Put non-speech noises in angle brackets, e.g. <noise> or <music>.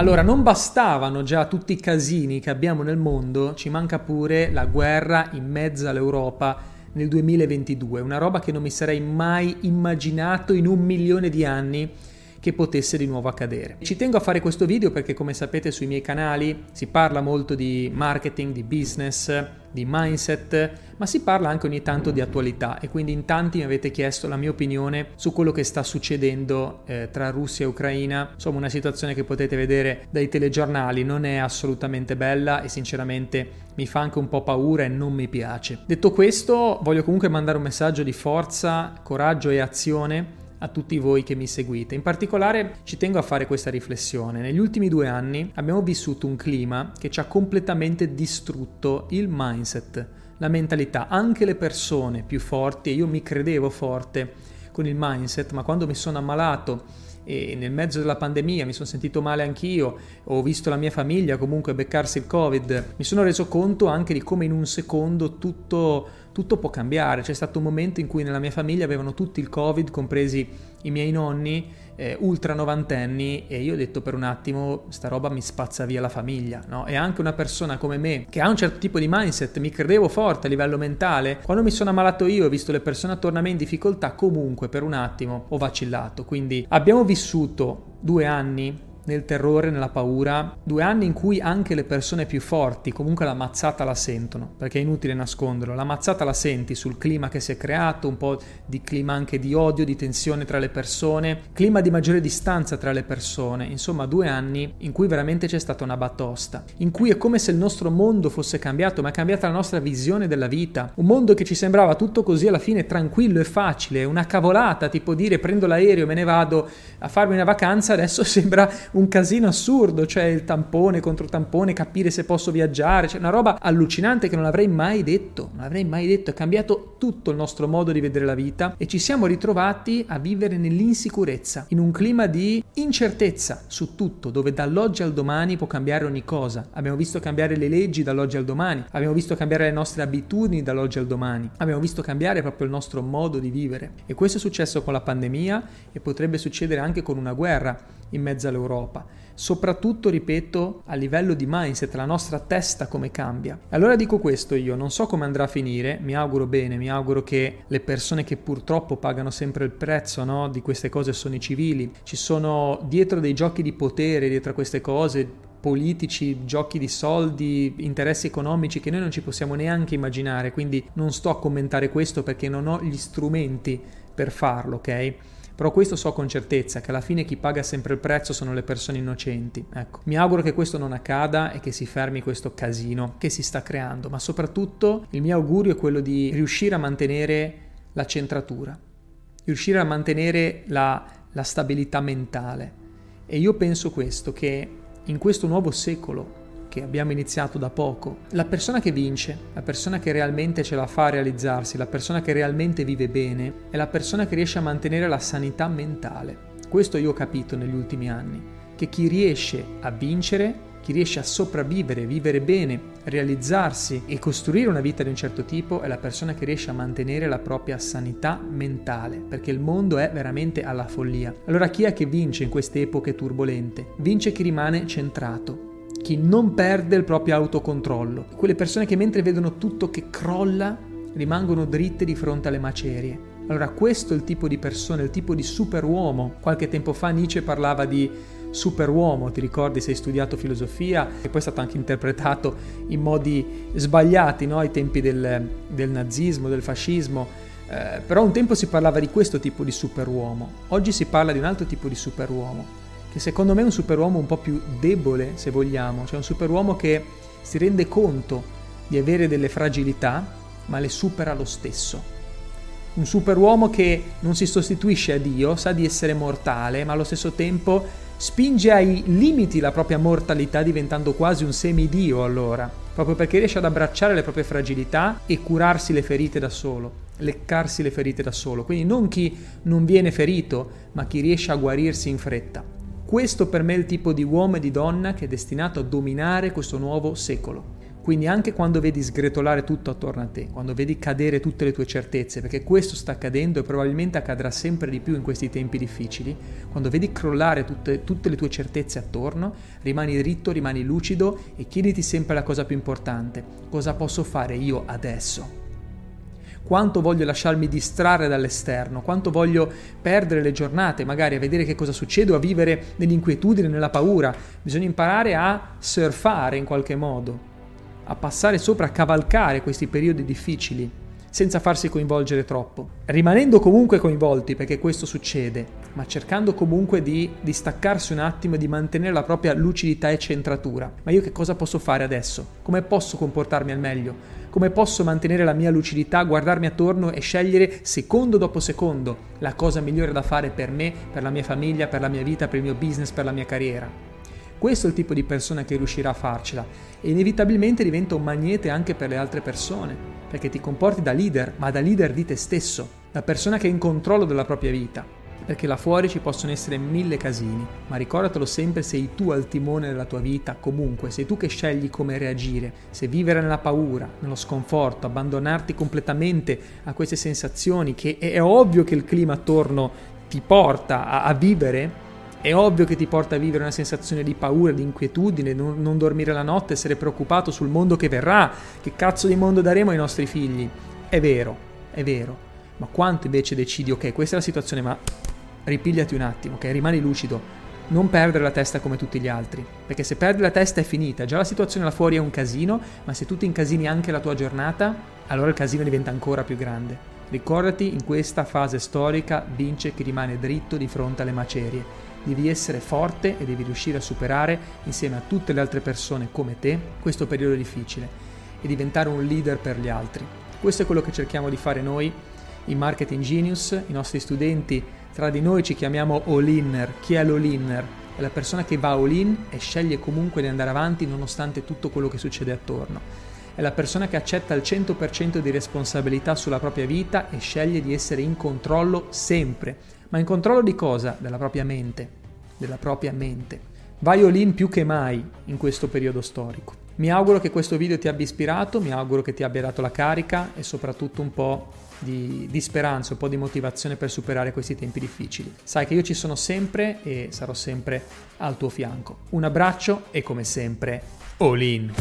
Allora, non bastavano già tutti i casini che abbiamo nel mondo, ci manca pure la guerra in mezzo all'Europa nel 2022, una roba che non mi sarei mai immaginato in un milione di anni che potesse di nuovo accadere. Ci tengo a fare questo video perché come sapete sui miei canali si parla molto di marketing, di business, di mindset, ma si parla anche ogni tanto di attualità e quindi in tanti mi avete chiesto la mia opinione su quello che sta succedendo eh, tra Russia e Ucraina. Insomma, una situazione che potete vedere dai telegiornali non è assolutamente bella e sinceramente mi fa anche un po' paura e non mi piace. Detto questo, voglio comunque mandare un messaggio di forza, coraggio e azione a tutti voi che mi seguite. In particolare ci tengo a fare questa riflessione. Negli ultimi due anni abbiamo vissuto un clima che ci ha completamente distrutto il mindset, la mentalità, anche le persone più forti, e io mi credevo forte con il mindset, ma quando mi sono ammalato e nel mezzo della pandemia mi sono sentito male anch'io, ho visto la mia famiglia comunque beccarsi il Covid, mi sono reso conto anche di come in un secondo tutto, tutto può cambiare. C'è stato un momento in cui nella mia famiglia avevano tutti il Covid, compresi i miei nonni, eh, ultra novantenni e io ho detto per un attimo sta roba mi spazza via la famiglia, no? E anche una persona come me che ha un certo tipo di mindset, mi credevo forte a livello mentale, quando mi sono ammalato io e ho visto le persone attorno a me in difficoltà, comunque per un attimo ho vacillato. Quindi abbiamo vissuto due anni nel terrore, nella paura, due anni in cui anche le persone più forti comunque la mazzata la sentono, perché è inutile nasconderlo, la mazzata la senti sul clima che si è creato, un po' di clima anche di odio, di tensione tra le persone, clima di maggiore distanza tra le persone, insomma due anni in cui veramente c'è stata una batosta, in cui è come se il nostro mondo fosse cambiato, ma è cambiata la nostra visione della vita, un mondo che ci sembrava tutto così alla fine tranquillo e facile, una cavolata, tipo dire prendo l'aereo me ne vado a farmi una vacanza, adesso <laughs> sembra casino assurdo, cioè il tampone contro tampone, capire se posso viaggiare, cioè una roba allucinante che non avrei mai detto, non avrei mai detto, è cambiato tutto il nostro modo di vedere la vita e ci siamo ritrovati a vivere nell'insicurezza, in un clima di incertezza su tutto, dove dall'oggi al domani può cambiare ogni cosa. Abbiamo visto cambiare le leggi dall'oggi al domani, abbiamo visto cambiare le nostre abitudini dall'oggi al domani, abbiamo visto cambiare proprio il nostro modo di vivere e questo è successo con la pandemia e potrebbe succedere anche con una guerra in mezzo all'Europa. Soprattutto, ripeto, a livello di mindset, la nostra testa come cambia. Allora dico questo io, non so come andrà a finire, mi auguro bene, mi auguro che le persone che purtroppo pagano sempre il prezzo no, di queste cose sono i civili. Ci sono dietro dei giochi di potere, dietro a queste cose, politici, giochi di soldi, interessi economici che noi non ci possiamo neanche immaginare, quindi non sto a commentare questo perché non ho gli strumenti per farlo, ok? Però questo so con certezza, che alla fine chi paga sempre il prezzo sono le persone innocenti. Ecco, mi auguro che questo non accada e che si fermi questo casino che si sta creando, ma soprattutto il mio augurio è quello di riuscire a mantenere la centratura, riuscire a mantenere la, la stabilità mentale. E io penso questo, che in questo nuovo secolo che abbiamo iniziato da poco. La persona che vince, la persona che realmente ce la fa a realizzarsi, la persona che realmente vive bene, è la persona che riesce a mantenere la sanità mentale. Questo io ho capito negli ultimi anni, che chi riesce a vincere, chi riesce a sopravvivere, vivere bene, realizzarsi e costruire una vita di un certo tipo è la persona che riesce a mantenere la propria sanità mentale, perché il mondo è veramente alla follia. Allora chi è che vince in queste epoche turbolente? Vince chi rimane centrato, chi non perde il proprio autocontrollo, quelle persone che mentre vedono tutto che crolla rimangono dritte di fronte alle macerie. Allora questo è il tipo di persona, il tipo di superuomo. Qualche tempo fa Nietzsche parlava di superuomo, ti ricordi se hai studiato filosofia e poi è stato anche interpretato in modi sbagliati no? ai tempi del, del nazismo, del fascismo. Eh, però un tempo si parlava di questo tipo di superuomo, oggi si parla di un altro tipo di superuomo che secondo me è un superuomo un po' più debole, se vogliamo, cioè un superuomo che si rende conto di avere delle fragilità, ma le supera lo stesso. Un superuomo che non si sostituisce a Dio, sa di essere mortale, ma allo stesso tempo spinge ai limiti la propria mortalità diventando quasi un semidio allora, proprio perché riesce ad abbracciare le proprie fragilità e curarsi le ferite da solo, leccarsi le ferite da solo. Quindi non chi non viene ferito, ma chi riesce a guarirsi in fretta. Questo per me è il tipo di uomo e di donna che è destinato a dominare questo nuovo secolo. Quindi anche quando vedi sgretolare tutto attorno a te, quando vedi cadere tutte le tue certezze, perché questo sta accadendo e probabilmente accadrà sempre di più in questi tempi difficili, quando vedi crollare tutte, tutte le tue certezze attorno, rimani dritto, rimani lucido e chiediti sempre la cosa più importante, cosa posso fare io adesso? Quanto voglio lasciarmi distrarre dall'esterno, quanto voglio perdere le giornate, magari a vedere che cosa succede o a vivere nell'inquietudine, nella paura. Bisogna imparare a surfare in qualche modo, a passare sopra, a cavalcare questi periodi difficili senza farsi coinvolgere troppo, rimanendo comunque coinvolti perché questo succede, ma cercando comunque di, di staccarsi un attimo e di mantenere la propria lucidità e centratura. Ma io che cosa posso fare adesso? Come posso comportarmi al meglio? Come posso mantenere la mia lucidità, guardarmi attorno e scegliere secondo dopo secondo la cosa migliore da fare per me, per la mia famiglia, per la mia vita, per il mio business, per la mia carriera? Questo è il tipo di persona che riuscirà a farcela e inevitabilmente diventa un magnete anche per le altre persone, perché ti comporti da leader, ma da leader di te stesso, da persona che è in controllo della propria vita. Perché là fuori ci possono essere mille casini, ma ricordatelo sempre sei tu al timone della tua vita, comunque, sei tu che scegli come reagire, se vivere nella paura, nello sconforto, abbandonarti completamente a queste sensazioni che è ovvio che il clima attorno ti porta a, a vivere, è ovvio che ti porta a vivere una sensazione di paura, di inquietudine, non, non dormire la notte, essere preoccupato sul mondo che verrà, che cazzo di mondo daremo ai nostri figli. È vero, è vero. Ma quanto invece decidi, ok, questa è la situazione, ma ripigliati un attimo, ok, rimani lucido, non perdere la testa come tutti gli altri, perché se perdi la testa è finita, già la situazione là fuori è un casino, ma se tu ti incasini anche la tua giornata, allora il casino diventa ancora più grande. Ricordati, in questa fase storica vince chi rimane dritto di fronte alle macerie devi essere forte e devi riuscire a superare insieme a tutte le altre persone come te questo periodo difficile e diventare un leader per gli altri. Questo è quello che cerchiamo di fare noi in Marketing Genius, i nostri studenti tra di noi ci chiamiamo all-inner. Chi è l'all-inner? È la persona che va all-in e sceglie comunque di andare avanti nonostante tutto quello che succede attorno. È la persona che accetta il 100% di responsabilità sulla propria vita e sceglie di essere in controllo sempre ma in controllo di cosa? Della propria mente, della propria mente. Vai all più che mai in questo periodo storico. Mi auguro che questo video ti abbia ispirato, mi auguro che ti abbia dato la carica e soprattutto un po' di, di, speranza, un po' di motivazione per superare questi tempi difficili. Sai che io ci sono sempre e sarò sempre al tuo fianco. Un abbraccio e come sempre, all in!